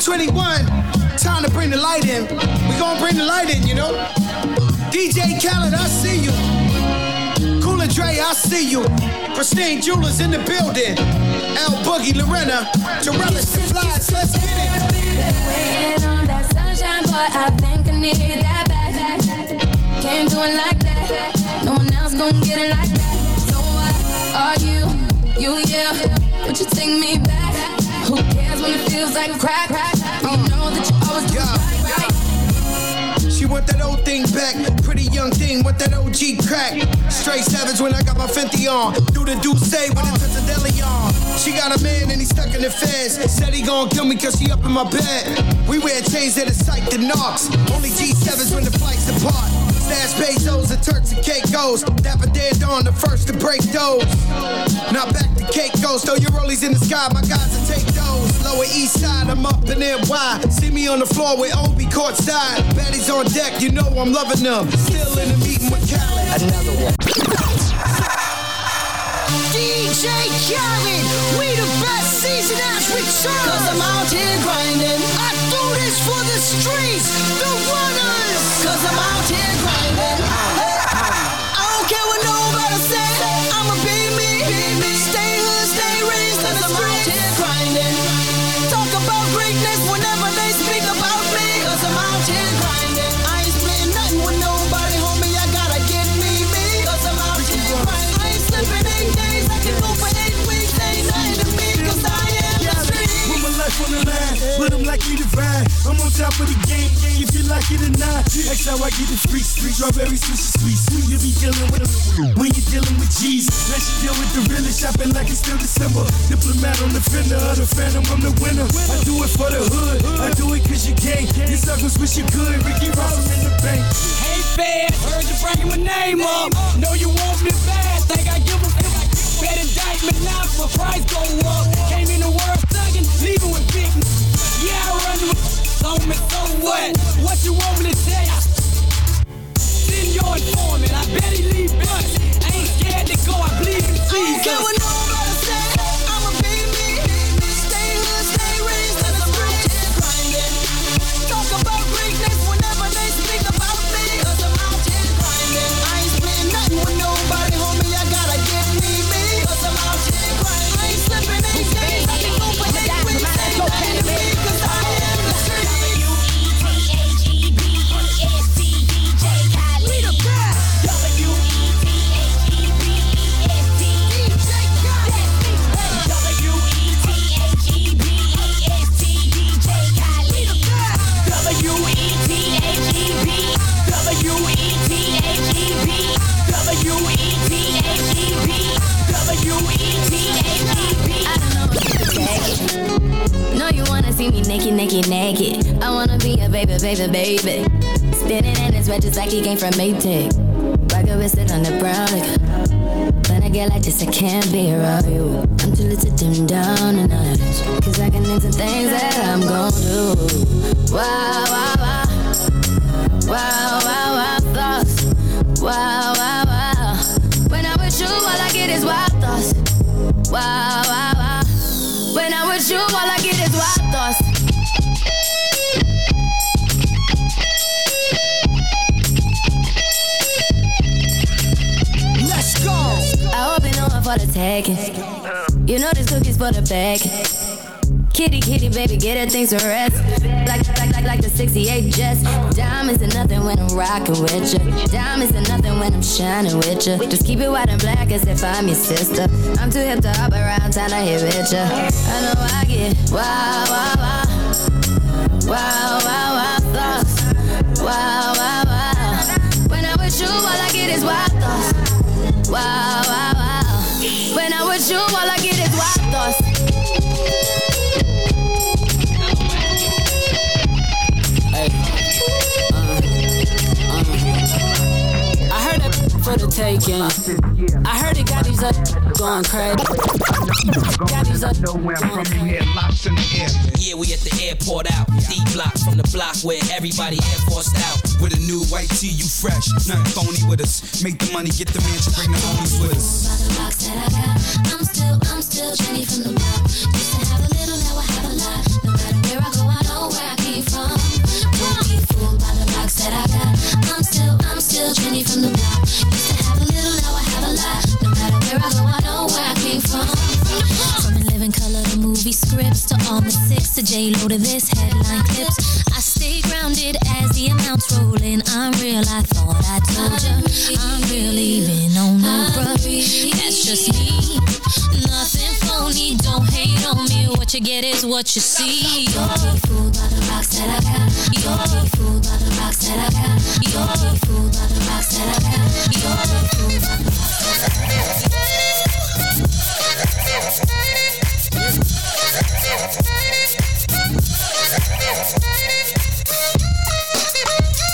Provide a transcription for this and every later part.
It's 2021, time to bring the light in. We gonna bring the light in, you know. DJ Khaled, I see you. Cool & Dre, I see you. Christine Jewelers in the building. L Boogie, Lorena, Torellis, the flies, let's get it. Waiting on that sunshine, boy, I think I need that back. Can't do it like that. No one else gon' get it like that. So what are you? You, yeah. You take me back? Who cares when it feels like crack? You know that you always do right, right want that old thing back. Pretty young thing, want that OG crack. Straight savage when I got my Fenty on. Do the do say when it's a deli on. She got a man and he stuck in the feds. Said he gon' kill me cause she up in my bed. We wear chains that are psyched and knocks. Only G7s when the flights depart. Stash Bezos and Turks and Caicos. Dapper dead on the first to break those. Now back to Caicos. Throw your rollies in the sky, my guys will take those. Lower East Side, I'm up in NY. See me on the floor with Obi courtside. Baddies on deck, you know I'm loving them. Still in the meeting with Khaled. Another one. DJ Khaled, we the best season as return. Cause I'm out here grinding. I do this for the streets, the runners. Cause I'm out here grinding. That's how I get the street, street strawberry sweet, sweet, sweet. You be dealing with when you're dealing with G's. Now she deal with the realest, shopping like it's still December. Diplomat on the fender of the phantom, I'm the winner. I do it for the hood, I do it cause you can. You suckers wish you could, Ricky Ross in the bank. Hey fed, heard you bragging my name up. Know you want me bad, think I give a. Bet indictment now, my price go up. Came in the world thugging, leaving with big. Yeah, I run the on me, so what? What you want me to tell ya? Send your informant, I bet he leave bust. Ain't scared to go, I believe in Jesus. Naked, naked, naked. I wanna be a baby, baby, baby. Spinning in his red just like he came from Maytag. Rocket with it on the brown. Like, when I get like this, I can't be around you. I'm too little to dim down night. Cause I can into things that I'm gon' do. Wow, taking. You know this cookie's for the bag. Kitty, kitty, baby, get her things to rest. Like, like, like, like the 68 Jets. Diamonds are nothing when I'm rocking with you. Diamonds are nothing when I'm shining with you. Just keep it white and black as if I'm your sister. I'm too hip to hop around, time to hit with you. I know I get wow, wow, wow. Wow, wow, wow, thoughts. Wow, wow, wow. When I'm with you, all I get is wild thoughts. Wow. When I'm you, all I get is wild thoughts. I heard that for the taking. I heard it got these up going crazy. Got these up going crazy. Yeah, we at the airport out. D block from the block where everybody air forced out. With a new white tee, you fresh. Nothing phony with us. Make the money, get the mansion, bring the homies with us. I'm still, I'm still Jenny from the block. Used to have a color scripts to all the six to J Lo to this headline clips. I stay grounded as the amounts roll in. I'm real, I thought I told ya. I'm real, even on no bruh. That's just me. Nothing phony, don't hate on me. What you get is what you see. Be fooled by the rocks that I got. Be fooled by the rocks that I got. Be fooled by the rocks that I got. Be fooled by the rocks that I got. Thank you.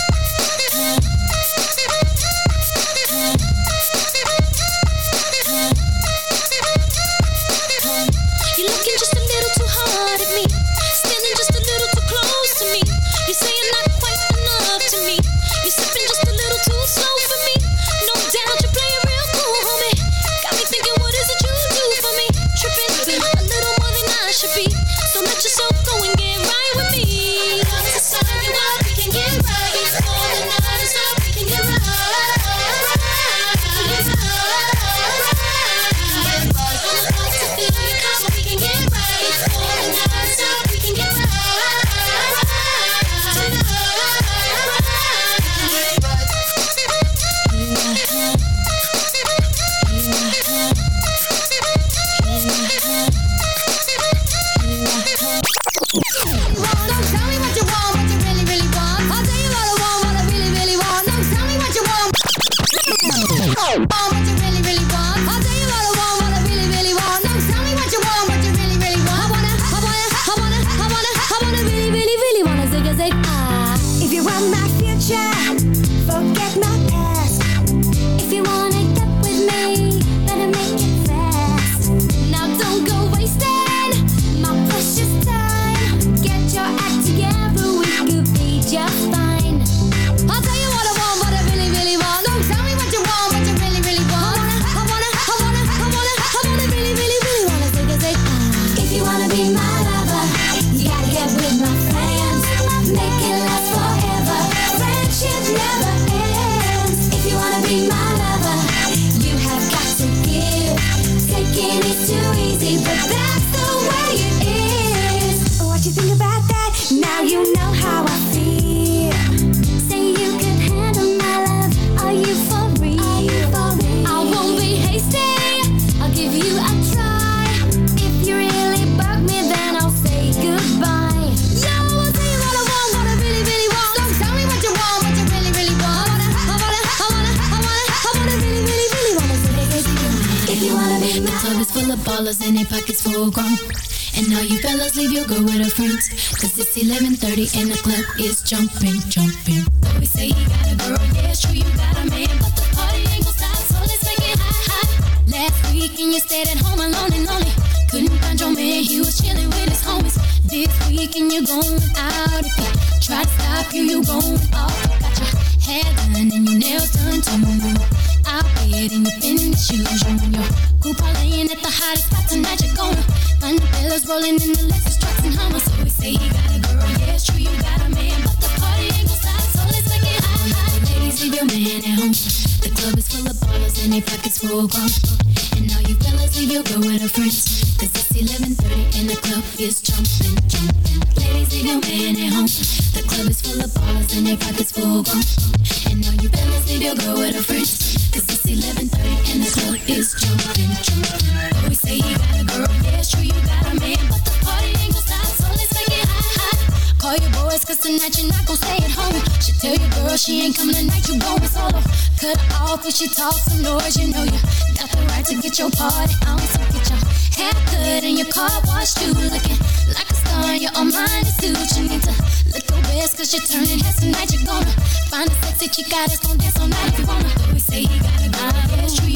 11.30 and the club is jumping, jumping. Tonight you're not gon' stay at home. She tell your girl she ain't coming tonight, you going solo. Cut off she talks some noise, you know you got the right to get your party on. So get your hair cut and your car washed too. Looking like a star in your own mind suit. You need to look your best, cause you're turning heads tonight. You're gonna find a sexy chica that's gon' dance all night if you wanna. We say you got a girl, yeah, true,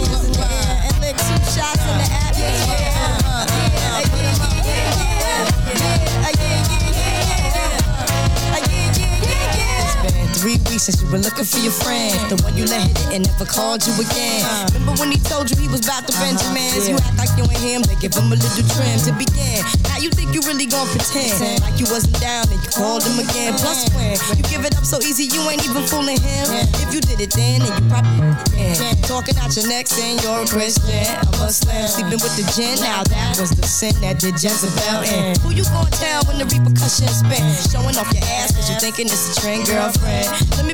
since you were looking for your friend. The one you let hit it and never called you again. Remember when he told you he was about to Benjamins? You act like you ain't him, they give him a little trim to begin. Now you think you really gon' pretend like you wasn't down and you called him again. Plus when you give it up so easy, you ain't even fooling him. If you did it then, then you probably did it. Talking out your neck saying you're a Christian, a Muslim, sleeping with the gin. Now that was the sin that did Jezebel in. Who you gonna tell when the repercussions spin? Showing off your ass cause you thinking it's a trend, girlfriend. Let me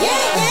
Yeah,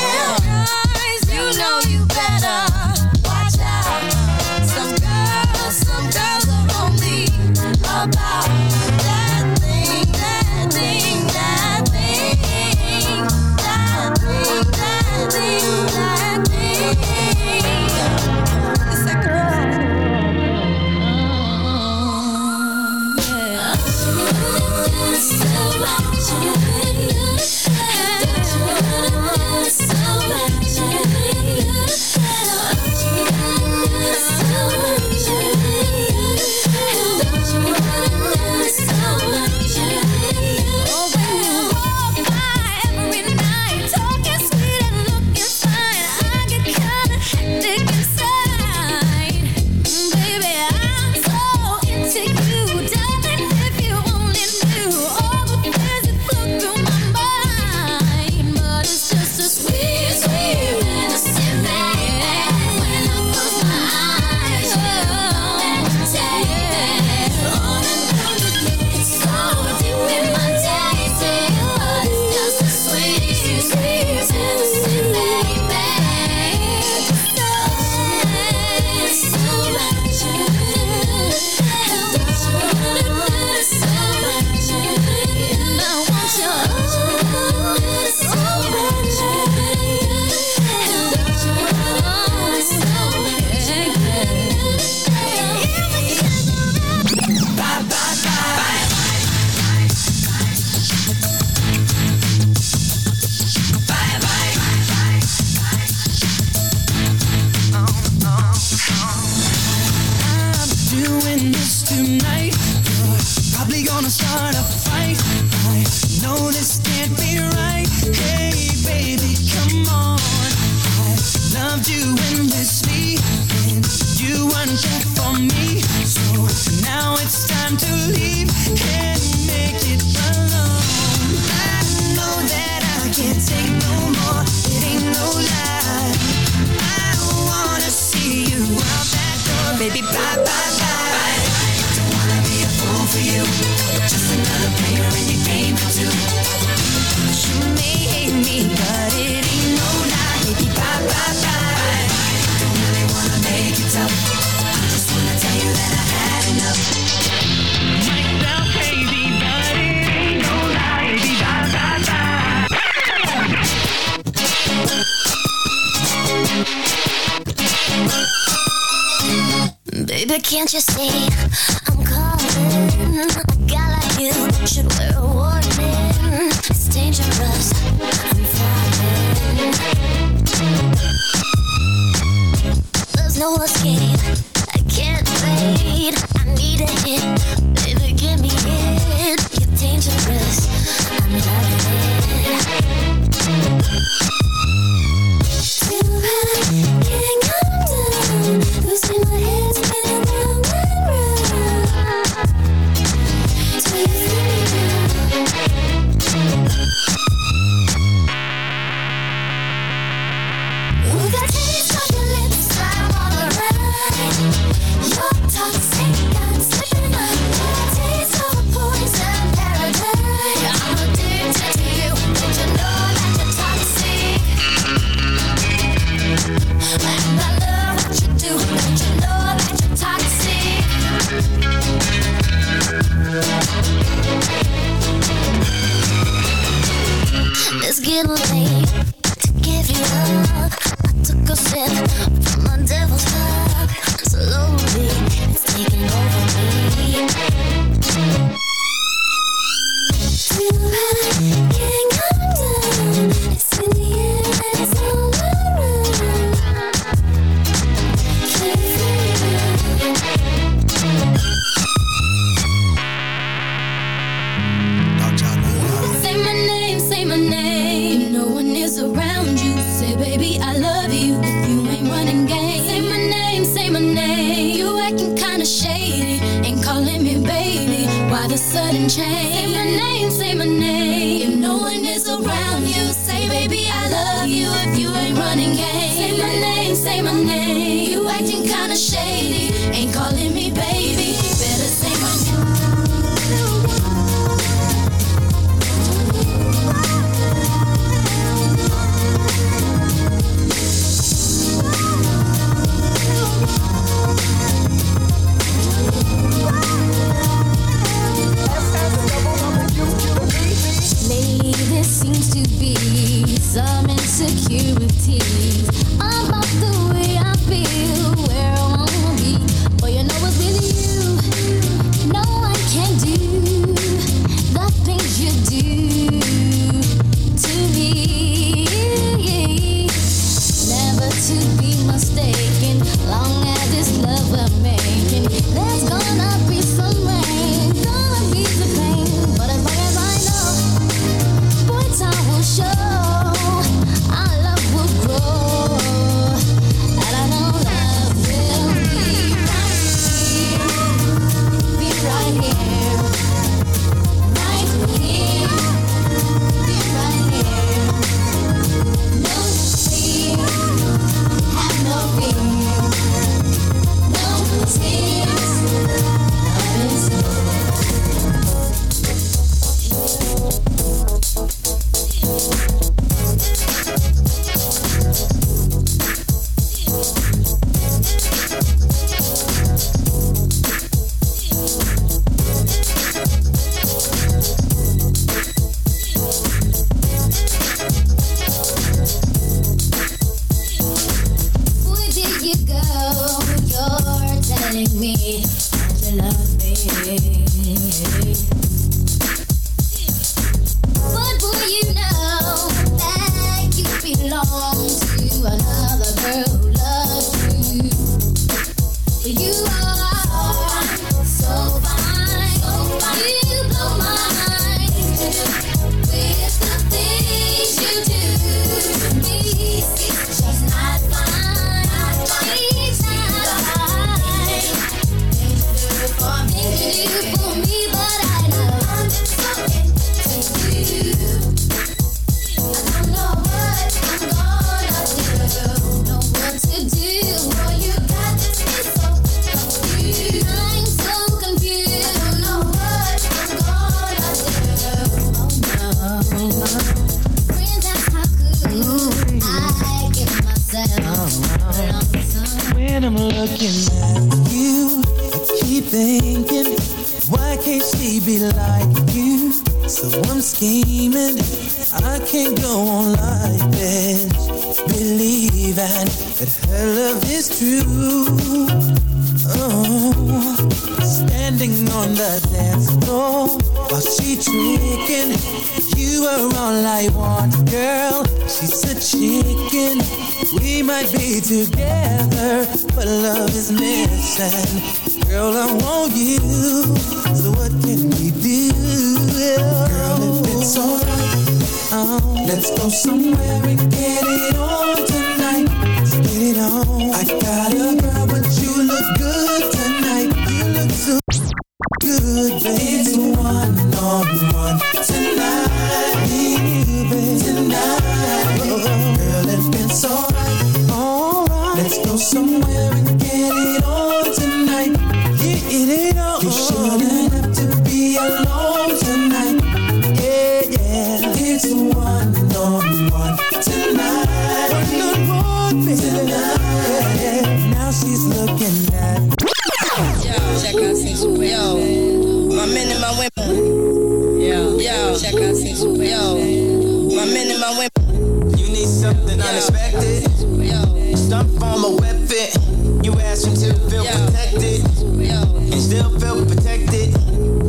Weapon. You asked him to feel Yeah. protected yo, and still feel protected.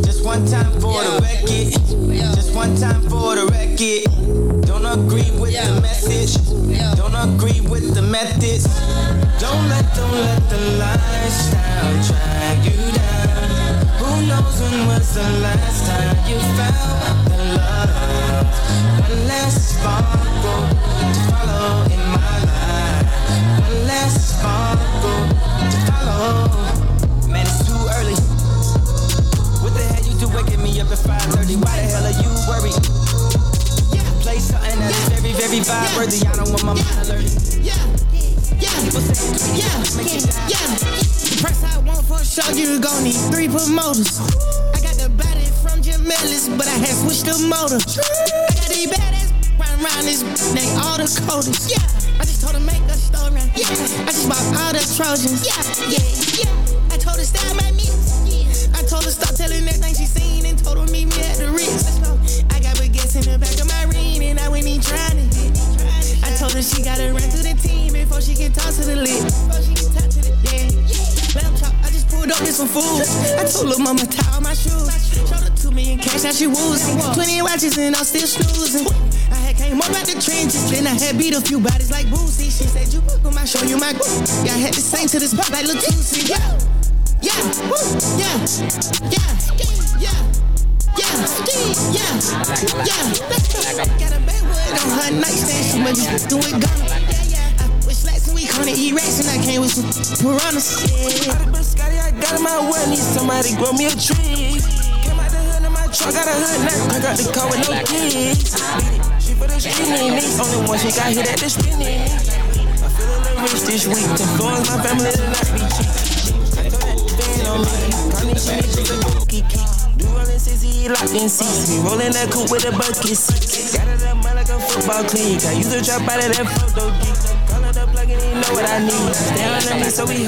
Just one time for Yeah. the record. Just one time for the record. Don't agree with the message. Don't agree with the methods. Don't let, don't let the lifestyle drag you down. Who knows when was the last time you found the love? One last sparkle to follow in my life. One last sparkle to follow. Man, it's too early. What the hell you do waking me up at 5:30? Why the hell are you worried? Play something that's very, very vibe worthy. I don't want my mind alerted. Yeah, yeah, People say yeah, make it die. yeah. Press I want for sure, you gon' need three promoters. I got the body from Jim Ellis, but I had switched the motor. I got these badass round around this, they all the coders. Yeah, I just told her make a story. Yeah, I just bought all the Trojans. Yeah, yeah, yeah. I told her style by me. I told her stop telling everything she seen and told her meet me at the Ritz. I got baguettes in the back of my ring and I went in trying to hit. I told her she gotta run through the team before she can talk to the lid. I just pulled up with some food. I told her mama tie all my shoes. Showed her two million cash, now she woozing. Twenty watches and I'm still snoozing. I had came up out the trenches, then I had beat a few bodies like Boosie. She said you book 'em, I show you my group. Yeah, I had to sing to this pop like Lil Tusi. Yeah, yeah, woo, yeah, yeah, yeah. Yeah, yeah, yeah. Got a Baywood on her nightstand. She must be doing gun. I week the E-Rex and I came with some piranhas. Out of Biscotti, I got in my well, need somebody grow me a tree. Came out the hood in my truck, got a hood now. I got the car with no keys. She for the me, only one she got hit at the spinning. I feel a little rich this week. The floors, my family to not be cheap. I told that band on me. Connie, she needs look kiki. Rollin' CC, locked in seats. Me rollin' that coupe with a bucket seat. Got it up, like a football clique. I used to drop out of that photo geek. Know what I need. Stay under me, so we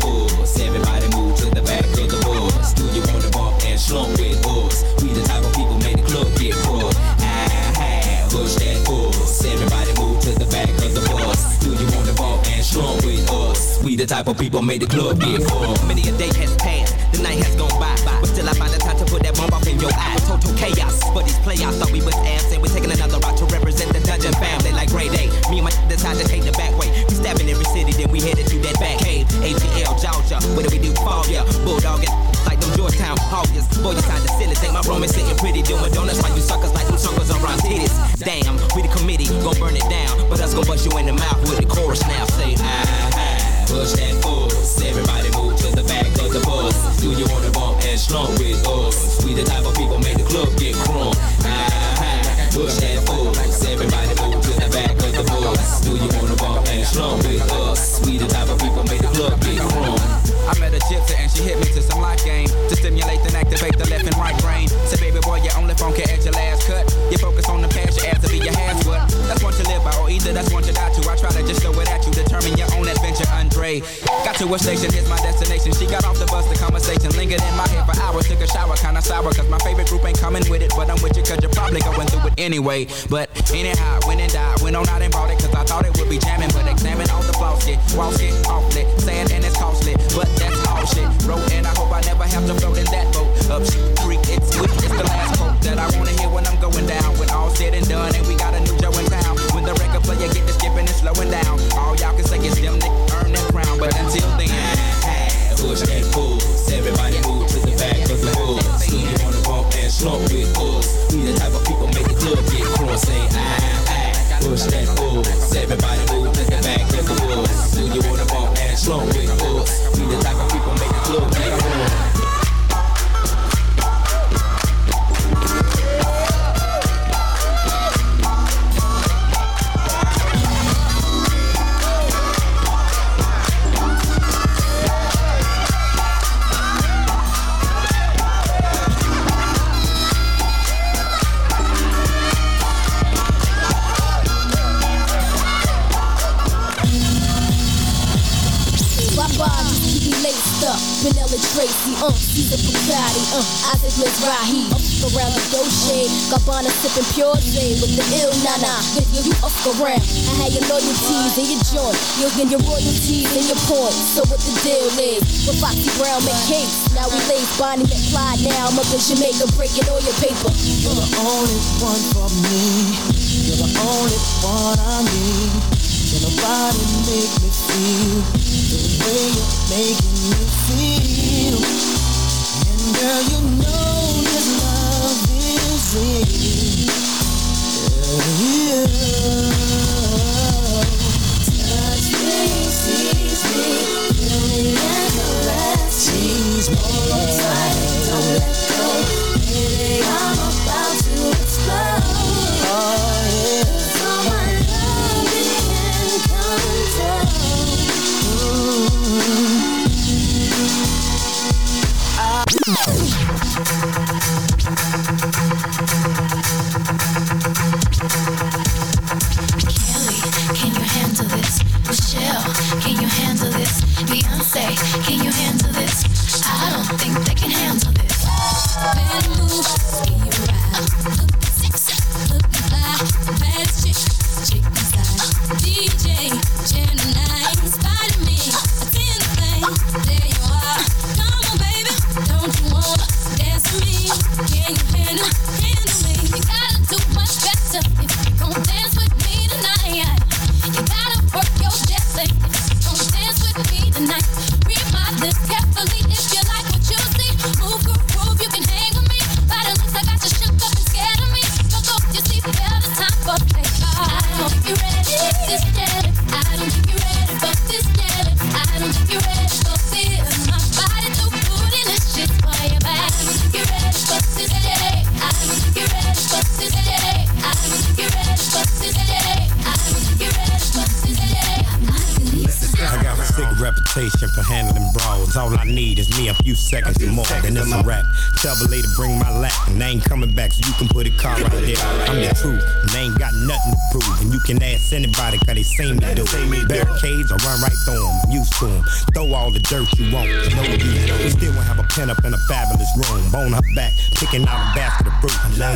force, everybody move to the back of the bus. Do you wanna bump and slump with us? We the type of people make the club get. Ah, push that force, everybody move to the back of the bus. Do you wanna bump and slump with us? We the type of people make the club get crushed. Many a day has passed, the night has gone by, but still I find in your. Total chaos, but these playoffs thought we was abs and we taking another route to represent the dungeon family like grade A. Me and my decide to take the back way. We stabbing every city, then we headed to that back cave. ATL, Georgia, what do we do? Fall, yeah. Bulldog it like them Georgetown Hoggers. Boy, you kinda silly, think my room is sitting pretty, doing donuts while you suckers like them suckers around titties. Damn, we the committee, gon' burn it down, but us gon' bust you in the mouth with the chorus now. Say, ah, ah. Push that force, everybody move to the back of the bus. Do you wanna bump and slump with us? We the type of people make the club get crunk. Ah, push that force, everybody move to the back of the bus. Do you wanna bump and slump with us? We the type of people make the club get crunk. I met a gypsy and she hit me to some life game to stimulate and activate the left and right brain. Say, baby boy, your only phone can add your last cut. You focus on the past, your ass to be your hands what? That's what you live by, or either that's what you die to. I try to just throw it at you, determine your own adventure, Andre. Got to a station, here's my destination. She got off the bus, the conversation lingered in my head for hours. Took a shower, kinda sour, cause my favorite group ain't coming with it, but I'm with you cause you're probably going through it anyway. But anyhow, went and died, went on out and bought it, cause I thought it would be jamming, but examine all the flaws, get, walk it, off it, sad and it's costly. But that's all shit. Wrote and I hope I never have to float in that boat. Up creek, it's sweet, it's the last quote that I wanna hear when I'm going down. When all said and done, and we got a new Joe in town. When the record player get to skipping and slowing down, all y'all can say is them that earn that crown. But until then, push that pulse. Everybody move to the back of the bus. Do you wanna bump and slump Isaac Mizrahi, up around the Dolce, Gabbana sipping pure J with the ill nana, yeah, you up around. I had your loyalties and your joint, you'll get your royalties and your points. So what the deal is? With Foxy Brown make case, now we lace Bonnie McFly, now I'm up in Jamaica breaking all your paper. You're the only one for me, you're the only one I need. Can nobody make me feel the way you're making me feel? And girl, you is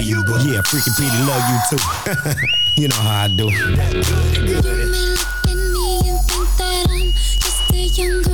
love you, boo. Yeah, freaking Petey love you too. you know how I do. You may look at me and think that I'm just a young girl,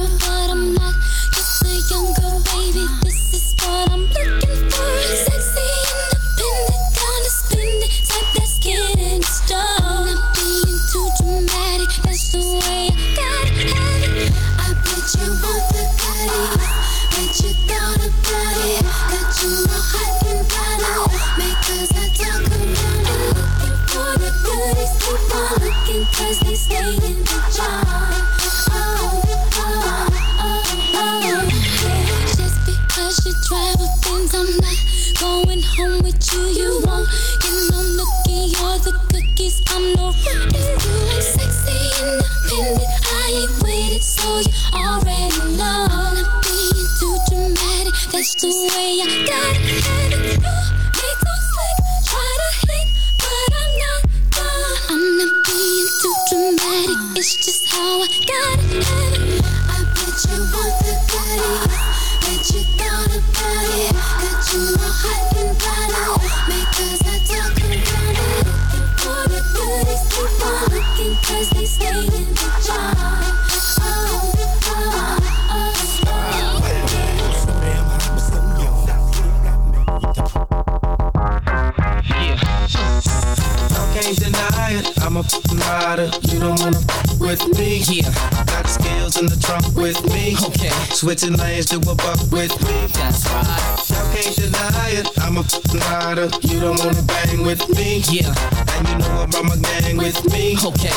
Okay. Switching lanes to a buck with me. That's right. Y'all can't deny it. I'm a rider. You don't wanna bang with me. Yeah. And you know I'm on my gang with me. Okay.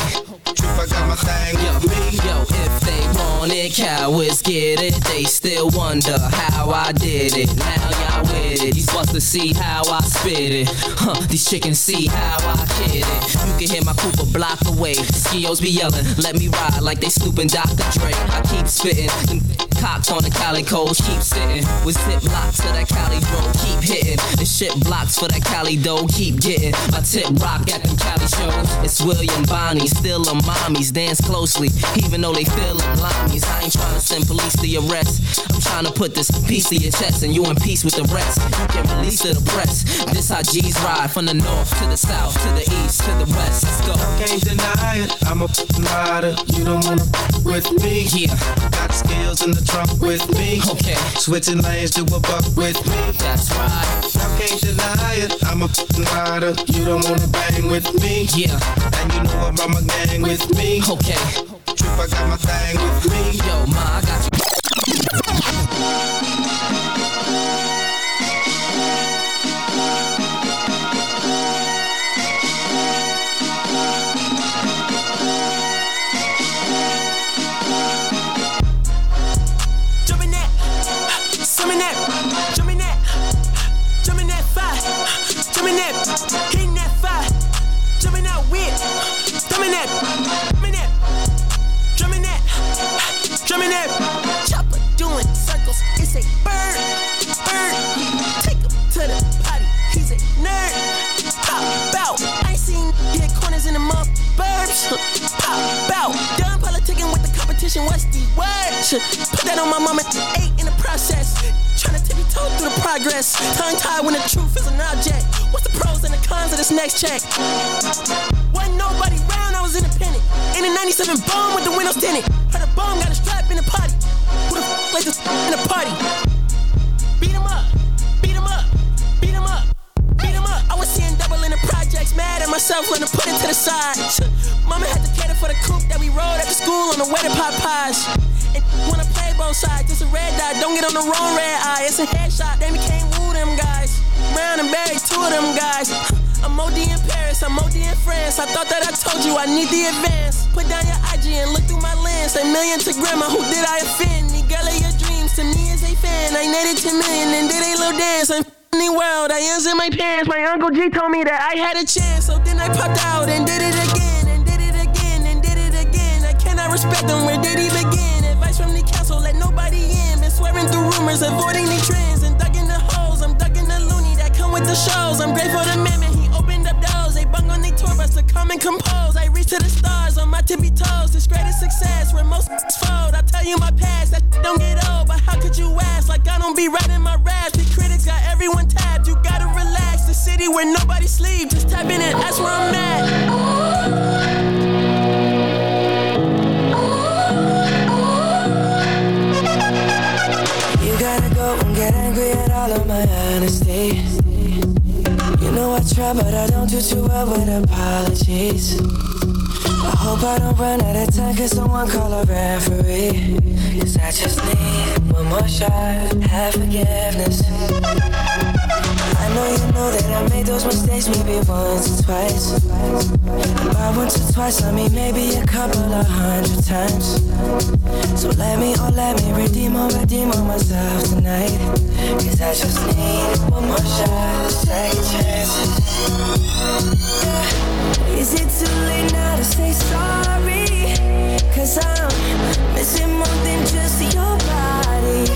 Truth, I got my thing Yo, with me. yo, if they want it, cowards get it. They still wonder how I did it. Now y'all with it. These busters see how I spit it. Huh, these chickens see how I kid it. You can hear my coupe a block away. Skios be yelling, let me ride like they snooping Dr. Dre. I keep spitting. Cocks on the Cali coast keep sitting. With zip blocks to that Cali bro, keep hitting. And shit blocks for that Cali dough, keep getting. My tip rock at them Cali shows. It's William Bonney, still a mommies. Dance closely, even though they feel them limeys. I ain't trying to send police to your arrest. I'm trying to put this piece to your chest and you in peace with the rest. You can release to the press. This how G's ride from the north to the south to the east to the west. Let's go. Can't deny it. I'm a rider. You don't wanna with me. Yeah. Got skills in the trunk with me. Okay. Switching lanes to a buck with me. That's right. Y'all can't deny it. I'm a rider. You don't wanna bang with me. Yeah. And you know I'm on my gang with me. Okay. Truth, I got my thing with me. Yo, ma, I got you. Pop out, done politicking with the competition, what's the word? Put that on my mama, eight in the process. Tryna tippy toe through the progress. Tongue tied when the truth is an object. What's the pros and the cons of this next check? Wasn't nobody round, I was independent. In a 97 bomb with the windows tinted. Heard a bomb got a strap in the potty. Who the f like this in a party? Myself when I put it to the side. Mama had to cater for the coupe that we rode after school on the way to Popeyes. And wanna play both sides, it's a red dot. Don't get on the wrong red eye, it's a headshot. They became woo them guys. Brown and bag, two of them guys. I'm OD in Paris, I'm OD in France. I thought that I told you I need the advance. Put down your IG and look through my lens. A million to grandma, who did I offend? The girl of your dreams to me is a fan. I netted 10 million and did a little dance. I'm the world, I ends in my pants. My uncle G told me that I had a chance. So then I popped out and did it again, and did it again, and did it again. I cannot respect him, where did he begin? Advice from the council, let nobody in. Been swearing through rumors, avoiding the trends, and ducking the holes. I'm ducking the loony that come with the shows. I'm grateful to Mimmin, he opened up doors. They bung on their tour bus to come and compose. To the stars on my tippy toes. This greatest success where most fold. I tell you my past, that don't get old. But how could you ask? Like I don't be writing my raps. The critics got everyone tapped. You gotta relax. The city where nobody sleep. Just tap in and that's where I'm at. You gotta go and get angry at all of my honesty. You know I try, but I don't do too well with apologies. I hope I don't run out of time, cause someone call a referee. Cause I just need one more shot, have forgiveness. I know you know that I made those mistakes maybe once or twice. By once or twice, I mean maybe a couple of hundred times. So let me, oh let me redeem or redeem on myself tonight. Cause I just need one more shot, second chances. Yeah. Is it too late now to say sorry? Cause I'm missing more than just your body.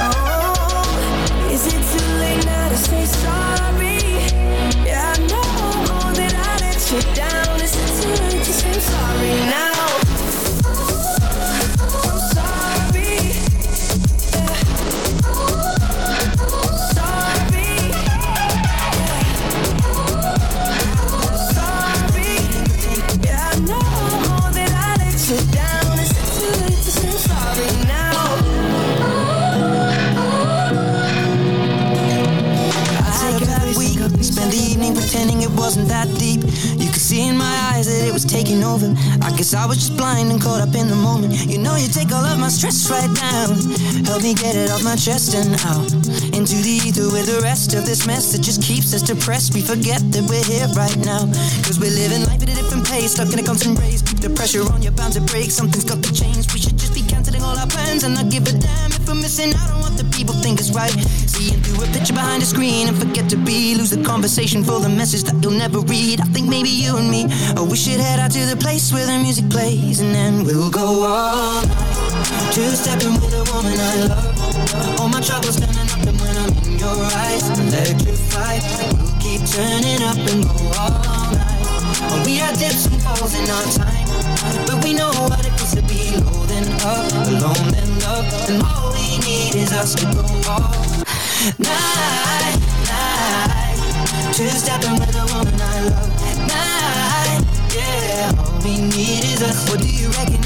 Oh, sorry? Yeah, pretending it wasn't that deep. You could see in my eyes that it was taking over. I guess I was just blind and caught up in the moment. You know, you take all of my stress right now. Help me get it off my chest and out into the ether with the rest of this mess that just keeps us depressed. We forget that we're here right now. Cause we're living life at a different pace, stuck in a constant race. Keep the pressure on, you're bound to break. Something's got to change. We should just be canceling all our plans and not give a damn if we're missing out people think is right. Seeing through a picture behind a screen and forget to be. Lose the conversation for the message that you'll never read. I think maybe you and me, oh, we should head out to the place where the music plays and then we'll go night. Two stepping with a woman I love. All my troubles standing up and when I'm in your eyes, electrified. We'll keep turning up and go all night. We had dips and falls in our time, but we know what it feels to be low then up, alone then love, and all we need is us to go all night, night. Two stepping with a woman I love, night, yeah. All we need is us. What do you reckon?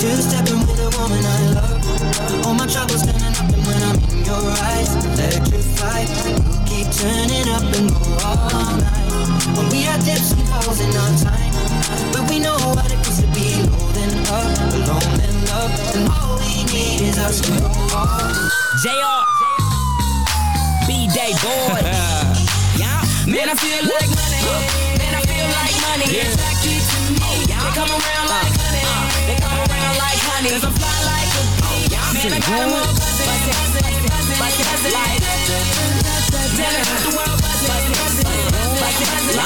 Two stepping with a woman I love. All my troubles standing up, and when I'm in your eyes, electrified. We'll keep turning up and go all night. When we had dips and falls in our time, but we know what it feels to be low then up, alone then love, and all we need is us to go all. JR. B-Day boy. yeah. Man, I feel like money. Man, I feel like money. Yeah. Attracted to They come around like honey. They come around like honey. Cause I fly like a bee. Man, I got 'em all buzzing. Buzzing, buzzing, buzzing. Like, telling the world buzzing. Buzzing, buzzing, buzzing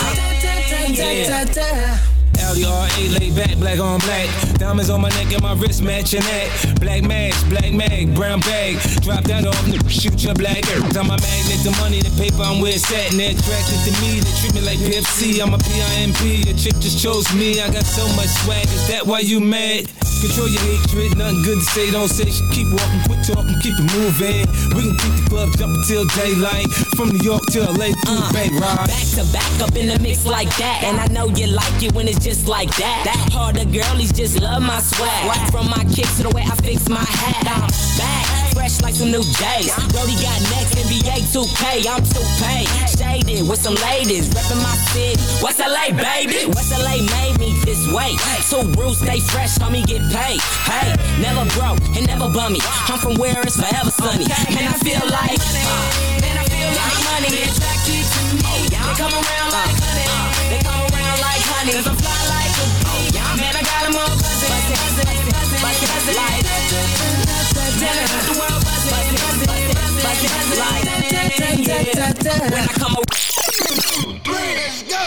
like, L-E-R-A, laid back, black on black. Diamonds on my neck and my wrist matching that. Black mask, black mag, brown bag. Drop that off, shoot your black earth. I'm a magnet, the money, the paper, I'm where it's at. And they're attracted to me, they treat me like PFC. I'm a PIMP, a chick just chose me. I got so much swag, is that why you mad? Control your hatred, nothing good to say, don't say shit. Keep walking, quit talking, keep it moving. We can keep the club jumping till daylight. From New York to LA through uh, Bay Ride. Back to back up in the mix like that. And I know you like it when it's just like that. That harder girlies just love my swag. From my kicks to the way I fix my hat. I'm back, fresh like some new J's. Brody got next, NBA 2K, I'm 2K. Shaded with some ladies, reppin' my city. West LA, baby? West LA made me this way. Two rules, stay fresh, homie, get paid. Hey, never broke and never bummy. I'm from where it's forever sunny. And I feel like, uh, man, I feel like money. Attracted to me. They come around like honey. Cause I fly like a bee. Man, I got 'em all buzzing. Buzzing, buzzing, buzzing, like, telling the world buzzing. Buzzing, buzzing, buzzing, like, yeah. When I come around. Let's go.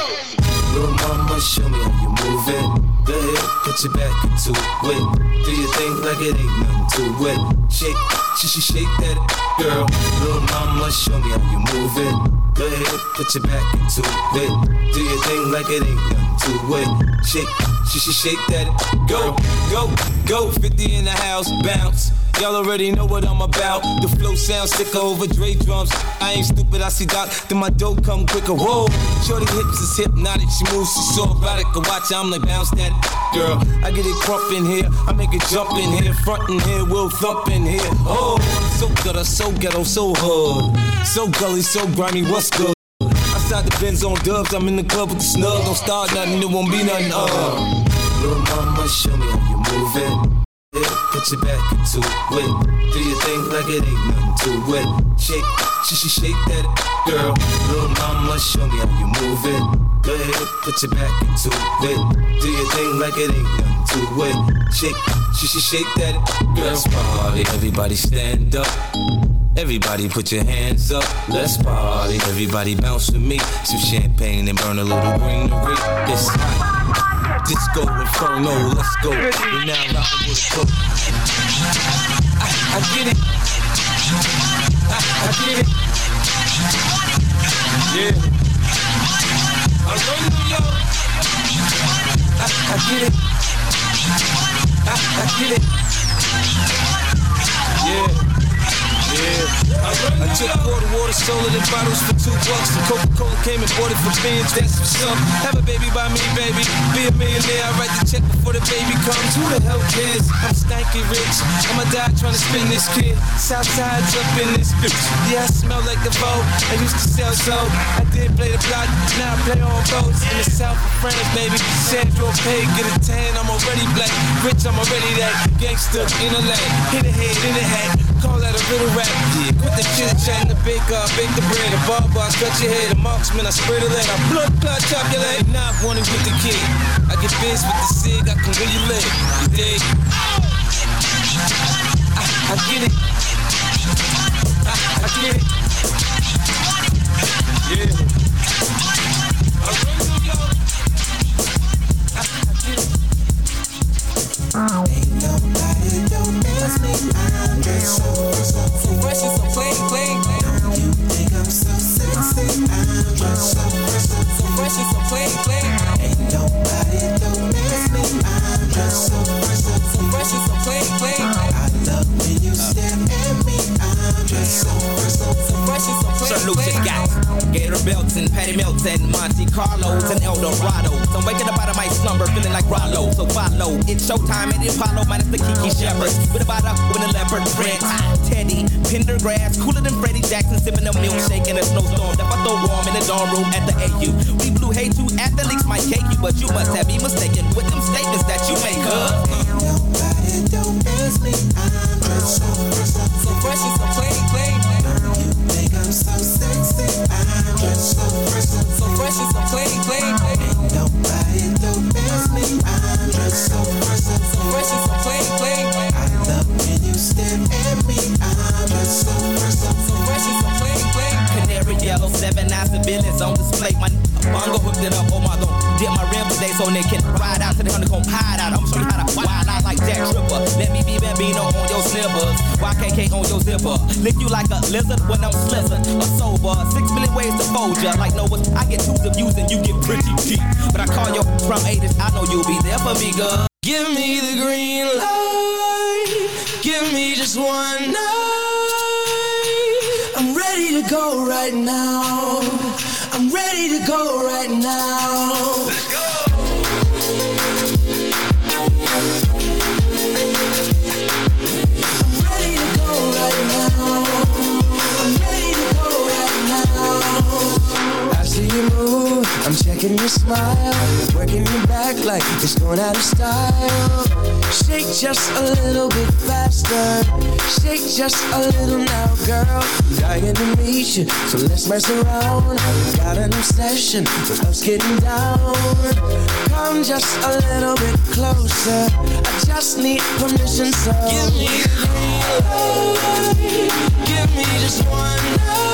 Little mama, show me how you move it. Go ahead, put your back into it. Do your thing like it ain't nothing to it. Shake, she she shake that girl. Little mama, show me how you move it. Go ahead, put your back into it. Do your thing like it ain't nothing to it. Shake, she she shake that girl. Go, go, 50 in the house, bounce. Y'all already know what I'm about. The flow sounds sicker over Dre drums. I ain't stupid, I see Doc, then my dough come quicker. Whoa, shorty hips is hypnotic, she moves, she's so erotic. I watch, I'm like bounce that girl. I get it crump in here, I make it jump in here, front in here, we'll thump in here. Oh, so gutter, so ghetto, so hood, so gully, so grimy. What's good? Outside the Benz on dubs, I'm in the club with the snug. Don't start nothing, it won't be nothing. Uh. Little mama, show me how you move it. Put your back into it. Do your thing like it ain't nothing to it. Shake, she she shake that girl. Little mama, show me how you move it. Go ahead, put your back into it. Do your thing like it ain't nothing to it. Shake, she she shake that girl. Let's party, everybody stand up. Everybody put your hands up, let's party. Everybody bounce with me. Some champagne and burn a little greenery. It's hot. Disco Inferno, let's go. We're now rocking with cook. I, I get it. I, I get it. Yeah. I run New York. get it. I, I get it. Yeah. Yeah. I took quarter water, sold it in bottles for two bucks. The Coca-Cola came and bought it for beans, that's what's up. Have a baby by me, baby. Be a millionaire, I write the check before the baby comes. Who the hell cares? I'm stanky rich. I'ma die trying to spin this kid. Southside's up in this bitch. Yeah, I smell like the vote. I used to sell so. I did play the block, now I play on boats. In the south of France, baby. Sandro Pay, get a tan, I'm already black. Rich, I'm already that. Gangster in a lane. Hit a head, in a hat. Call that a little rap. Yeah, quit the chit chat, the bake up, bake the bread, the barber, I cut your head, the marksman, I spray the lead, I blood clot, chop your leg. Not wanting with the kid. I get biz with the cig, I can really live. You dig? I, I get it. I, I get it. Yeah. Ain't fresh it's a plain plain You think I'm so sexy and so clean, clean. And Patty Melts and Monte Carlos and El Dorado. So I'm waking up out of my slumber feeling like Rollo. So follow. It's showtime at the Apollo minus the Kiki Shepard. With a with a leopard print. Teddy, Pendergrass, cooler than Freddie Jackson, sipping a milkshake in a snowstorm. That I throw warm in the dorm room at the AU. We blew hay two athletes might cake you, but you must have me mistaken with them statements that you make, huh? Nobody don't miss me. I'm so, so, so fresh so clean, clean. You I'm so sexy? I'm so, so, so fresh clean, clean. Nobody don't me. I'm so, so, so fresh so clean, clean. I love when you stare at me. I'm so, so, so fresh so clean, clean. Canary yellow, seven eyes civilians on display. My bongo hooked it up. Oh my god, dip my rim today so they can ride out to the honeycomb hide out. I'm showing how to wild out like Jack Tripper. Let me be Bambino on your slippers. YKK on your zipper. Lick you like a lizard when I'm slizzard. A sober, six million ways to fold ya. Like Noah's, I get twos of views and you get pretty deep. But I call your from 80s, I know you'll be there for me, girl. Give me the green light. Give me just one night. I'm ready to go right now. To go right now. Let's go. I'm ready to go right now. I'm ready to go right now. I see you move. I'm checking your smile. Working your back like it's going out of style. Shake just a little bit faster. Shake just a little now, girl. Dying to meet you, so let's mess around. Got an obsession with us getting down. Come just a little bit closer. I just need permission, so give me. Give me just one night.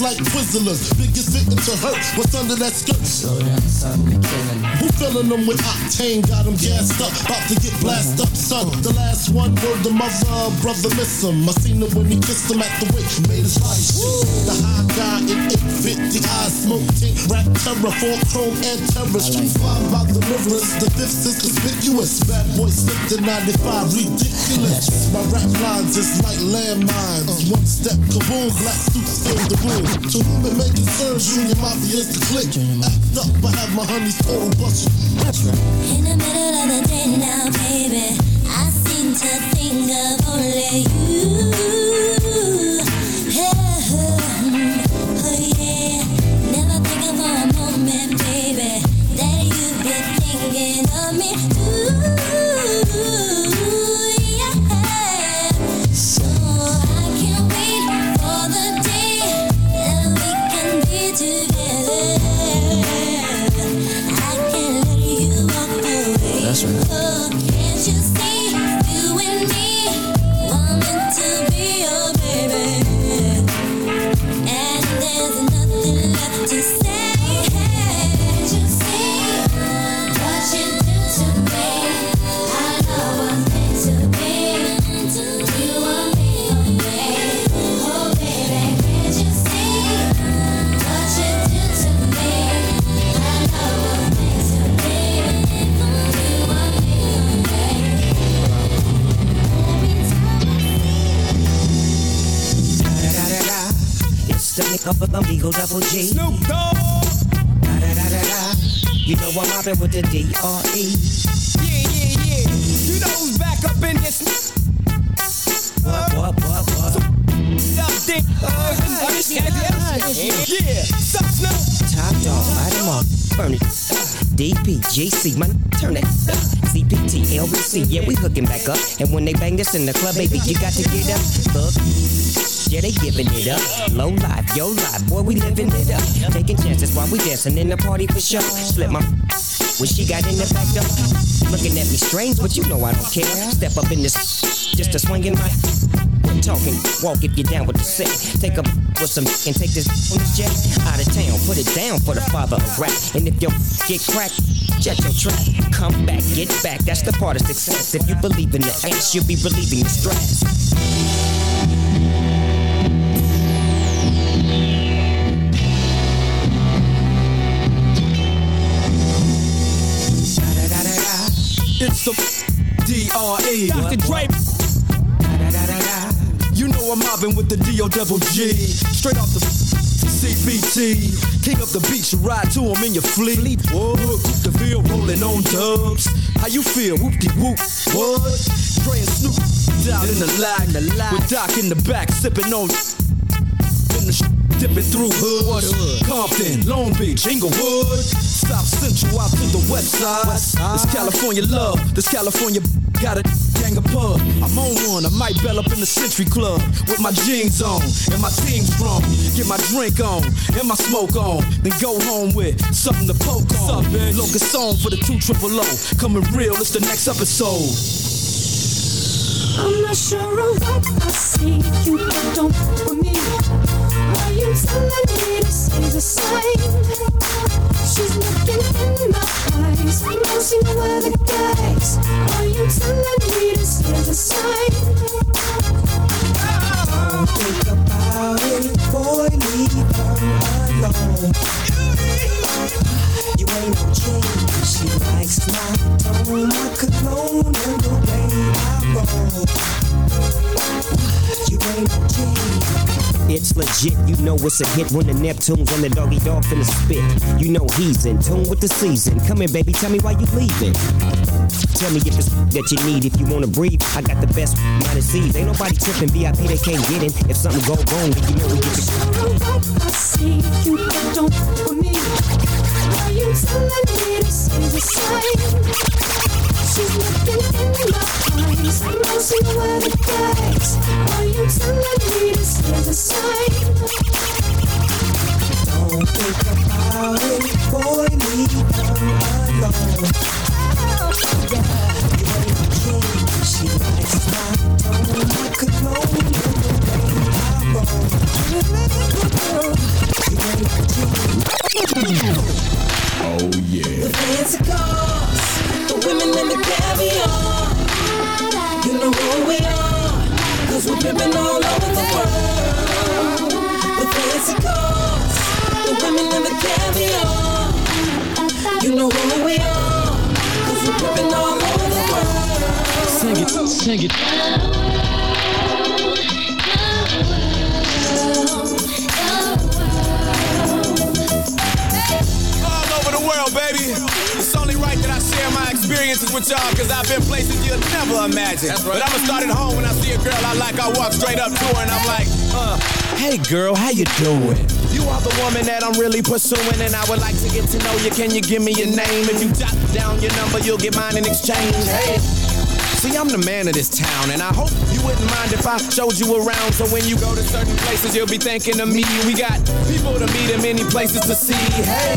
Like Twizzlers. Biggest victim to hurt. What's under that skirt? Who filling them with octane? Got them gassed up, about to get blasted up, son. The last one word the mother, brother miss him. I seen him when he kissed him at the wake. Made his life. The high guy in 850 eyes, smoke tint, rap terror, four chrome and terror. Street flying by the rivers. The fifth is conspicuous. Bad boy slipped in 95, ridiculous. My rap lines is like landmines. One step, kaboom, black suits fill the room. To whom it may concern, Junior Mafia is the click. Act up, I have my honey's total bust. In the middle of the day now, baby, I seem to think of only you. Oh, yeah. Never thinking for a moment, baby, that you've been thinking of me. Nigga for the Eagle Double G. Snoop Dogg. You know I'm mobbing with the D R E. Yeah, yeah, yeah. You know who's back up in this? What, what, what, what? Uh, yeah, Snoop? Top dog, light 'em up, burn it. DPGC, man, turn it. up. CPT, LBC, yeah, we hooking back up. And when they bang this in the club, baby, you got to get up. Look. Yeah, they giving it up. Low life, yo life, boy, we living it up. Taking chances while we dancing in the party for sure. Slip my when she got in the back door. Looking at me strange, but you know I don't care. Step up in this just to swing in my talking, walk if you're down with the set. Take a with some and take this on this jet out of town. Put it down for the father of rap. And if your get cracked, jet your track. Come back, get back. That's the part of success. If you believe in the ass, you'll be relieving the stress. It's the D.R.E. Dr. Dre. You know I'm mobbing with the D.O. Double G. Straight off the CPT. King up the beach, you ride to him in your fleet. Whoa, the Ville rolling on dubs. How you feel? Whoop de whoop. What? Dre and Snoop down in the lag. With Doc in the back, sipping on. In the sh- dipping through hoods. Compton, Long Beach, Inglewood. South Central out to the west side. west This California love, this California got a gang of pub. I'm on one, I might bell up in the Century Club with my jeans on and my team strong. Get my drink on and my smoke on, then go home with something to poke on. Locust song for the two triple O. Coming real, it's the next episode. I'm not sure of what I see. You don't for me. Are you telling me this is a sign? She's looking in my eyes. Nosing where the guys. Are you telling me this is a sign? Don't think about it, boy, leave her alone. You ain't no king, she likes my tone, my cologne, and the way I roll. You ain't no king, It's legit, you know it's a hit when the Neptunes on the Doggy Dogg finna spit. You know he's in tune with the season. Come here, baby, tell me why you leaving. Tell me if it's that you need, if you wanna breathe. I got the best minus C's. Ain't nobody tripping VIP, they can't get in. If something go wrong, then you know we get the. I see you don't for me. Are you telling me sign? She's looking in my eyes. I bags. Are you telling me sign? Don't think about it, boy, leave the she likes my tone, and the roll. Oh yeah. The fancy cars, the women the caviar. You know who we are, cause we're all over the world. The fancy cars, the women the caviar. You know who we are, cause we're all over the world. Sing it, sing it. With y'all because I've been places you'll never imagine. Right. But I'ma start at home when I see a girl I like. I walk straight up to her and I'm like, uh, hey girl, how you doing? You are the woman that I'm really pursuing and I would like to get to know you. Can you give me your name? If you jot down your number, you'll get mine in exchange. Hey. See, I'm the man of this town, and I hope you wouldn't mind if I showed you around. So when you go to certain places, you'll be thinking of me. We got people to meet and many places to see. Hey,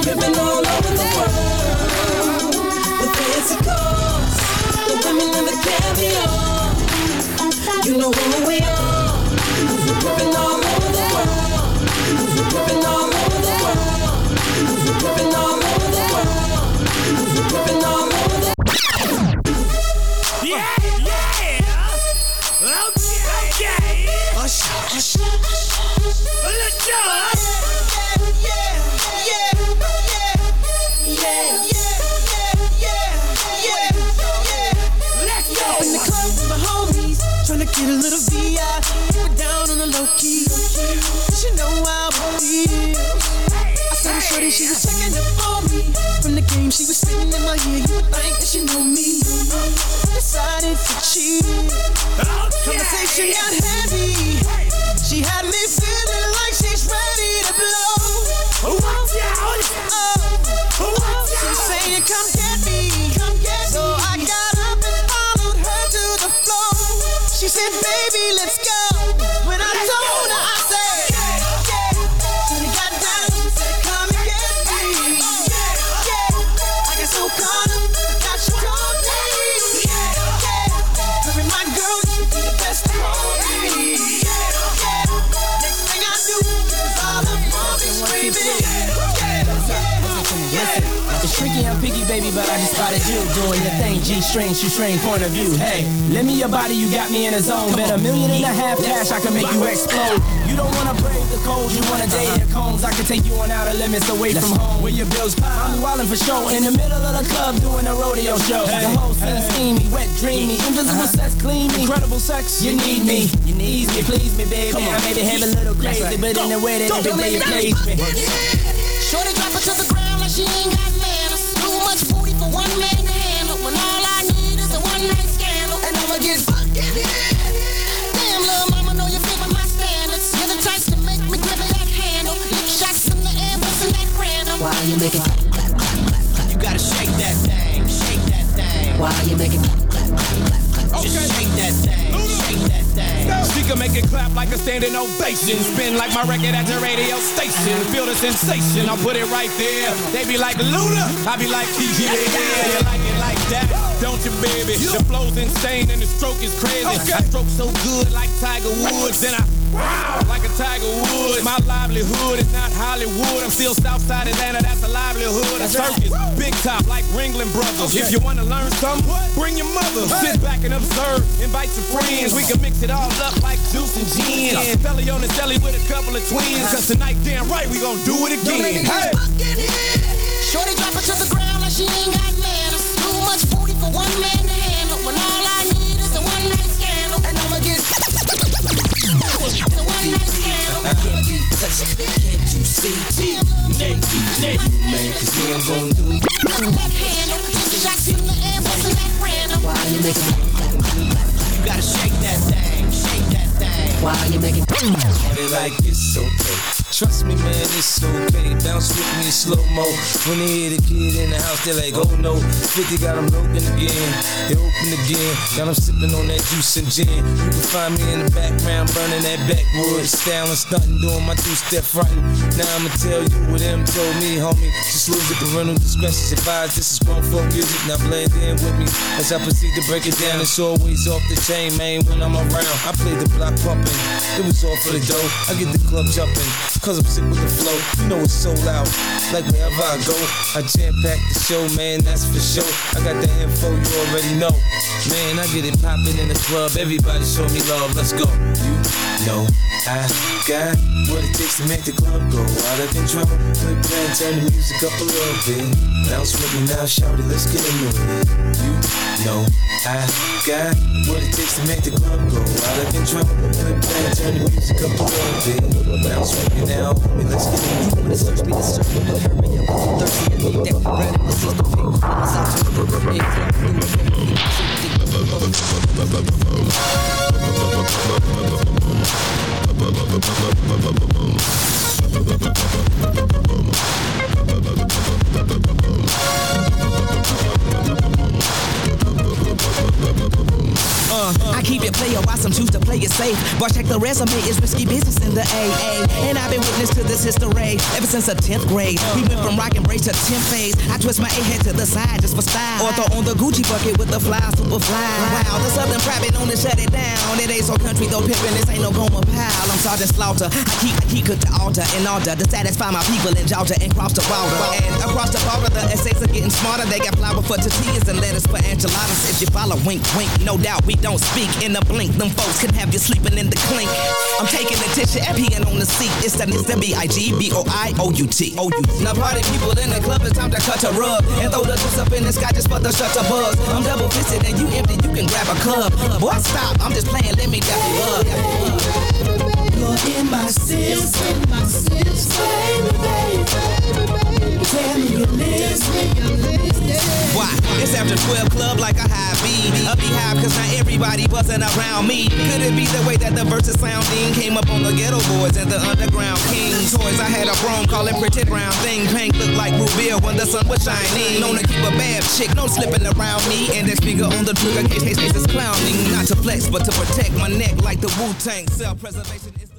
we're all over the world. The fancy cars, the women and the caviar. You know who we are, we're all over the world. We're all over the world. We're all over the world. Cause we're pimping all over the Yeah, yeah. Okay, okay. Usher, usher. Let's go. Get a little VI. Keep it down on the low key. Cause you know I feel. I saw the shorty, she was checking up on me. From the game, she was spitting in my ear. You would think that she know me. Decided to cheat. Conversation got heavy. She had me feeling like she's ready to blow. Watch out. Oh, saying, come get me. Come get so I got up and followed her to the floor. She said, baby, let's go. You doing your thing. G string, shoe string, point of view. Hey, lend me your body, you got me in a zone. Bet a million and a half cash, I can make you explode. You don't wanna brave the cold, you wanna date the cones. I can take you on outer limits away from home. Where your bills pop, I'm wildin' for show. In the middle of the club doing a rodeo show. The whole scene steamy, wet, dreamy, invisible uh-huh. sex, clean me. Incredible sex, you need me. You need me, please me, baby. I made it have a little crazy, but in the way that every day you please me. Shorty drop it to the ground like she ain't got sensation, I'll put it right there. They be like Luda, I be like yeah, yeah. You like it like that, don't you, baby? The flow's insane and the stroke is crazy. I stroke so good like Tiger Woods, then I wow like a Tiger Woods. My livelihood is not Hollywood. I'm still Southside Atlanta, that's a livelihood. A circus, big top like Ringling Brothers. If you wanna learn something, bring your mother. Sit back and observe, invite your friends. We can mix it all up like juice and gin. Belly on the celly with a couple of twins. Cause tonight, damn right, we gon' do it again. Hey! Shorty drop it to the ground like she ain't got manners. Too much booty for one man to handle. When all I need is a one night scandal. And I'ma get the one night scandal. Can't be touched, can't you see? Nate, Nate, man, cause me, I'm gon' do That handle. Shots in the air, wasn't that random? Why you making You gotta shake that thing, shake that thing. Why you making it? like it's okay. Trust me, man, it's okay. Bounce with me slow mo. When they hear the kid in the house, they're like, oh no. 50 got them open again. They open again. Got them sipping on that juice and gin. You can find me in the background, burning that backwoods. Styling, stunting, doing my two step frontin'. Now I'ma tell you what them told me, homie. Just lose it, parental discretion advised. This is grown folk music. Now blend in with me as I proceed to break it down. It's always off the chain, man, when I'm around. I play the block pumping. It was all for the dough. I get the club jumping. Cause I'm sick with the flow. You know it's so loud. Like wherever I go, I jam pack the show, man, that's for sure. I got the info, you already know. Man, I get it poppin' in the club. Everybody show me love, let's go. You know I got what it takes to make the club go out of control. Quit playing, turn the music up a little bit. Bounce with me now, shout it, let's get into it. You know I got what it takes to make the club go out of control. Quit turn the music up a little bit. Bounce with me now, homie, let's get it. The search be the search, but hurry up, I'm thirsty and need that bread in the system. Pick what's out to the Uh, I keep it player, why some choose to play it safe. Boy, check the resume, it's risky business in the AA. And I've been witness to this history ever since the 10th grade. We went from rock and brace to 10th phase. I twist my A head to the side just for style. Or throw on the Gucci bucket with the fly, super fly. Wow, the Southern private known to shut it down. It ain't so country though, pimpin', this ain't no Gomer Pyle. I'm Sergeant Slaughter. I keep, I keep cook the altar in order to satisfy my people in Georgia and cross the border. And across the border, the essays are getting smarter. They got flour for tortillas and lettuce for enchiladas. If you follow, wink, wink, no doubt we don't speak in a blink. Them folks can have you sleeping in the clink. I'm taking attention and peeing on the seat. It's that it's the B-I-G-B-O-I-O-U-T. O-U-T. Now party people in the club, it's time to cut a rug. And throw the juice up in the sky just for the shutterbugs. I'm double fisted and you empty, you can grab a cup. Boy, stop, I'm just playing, let me dap you up. You're in my system, my system, baby, baby, baby. Why? It's after 12 club like a high B. A beehive cause not everybody wasn't around me. Could it be the way that the verses sounding came up on the Geto Boys and the underground king toys? I had a chrome call it pretty brown thing. Pink looked like Rubia when the sun was shining. Known to keep a bad chick, no slipping around me. Index finger on the trigger, case case case is clowning. Not to flex, but to protect my neck like the Wu Tang. Self preservation is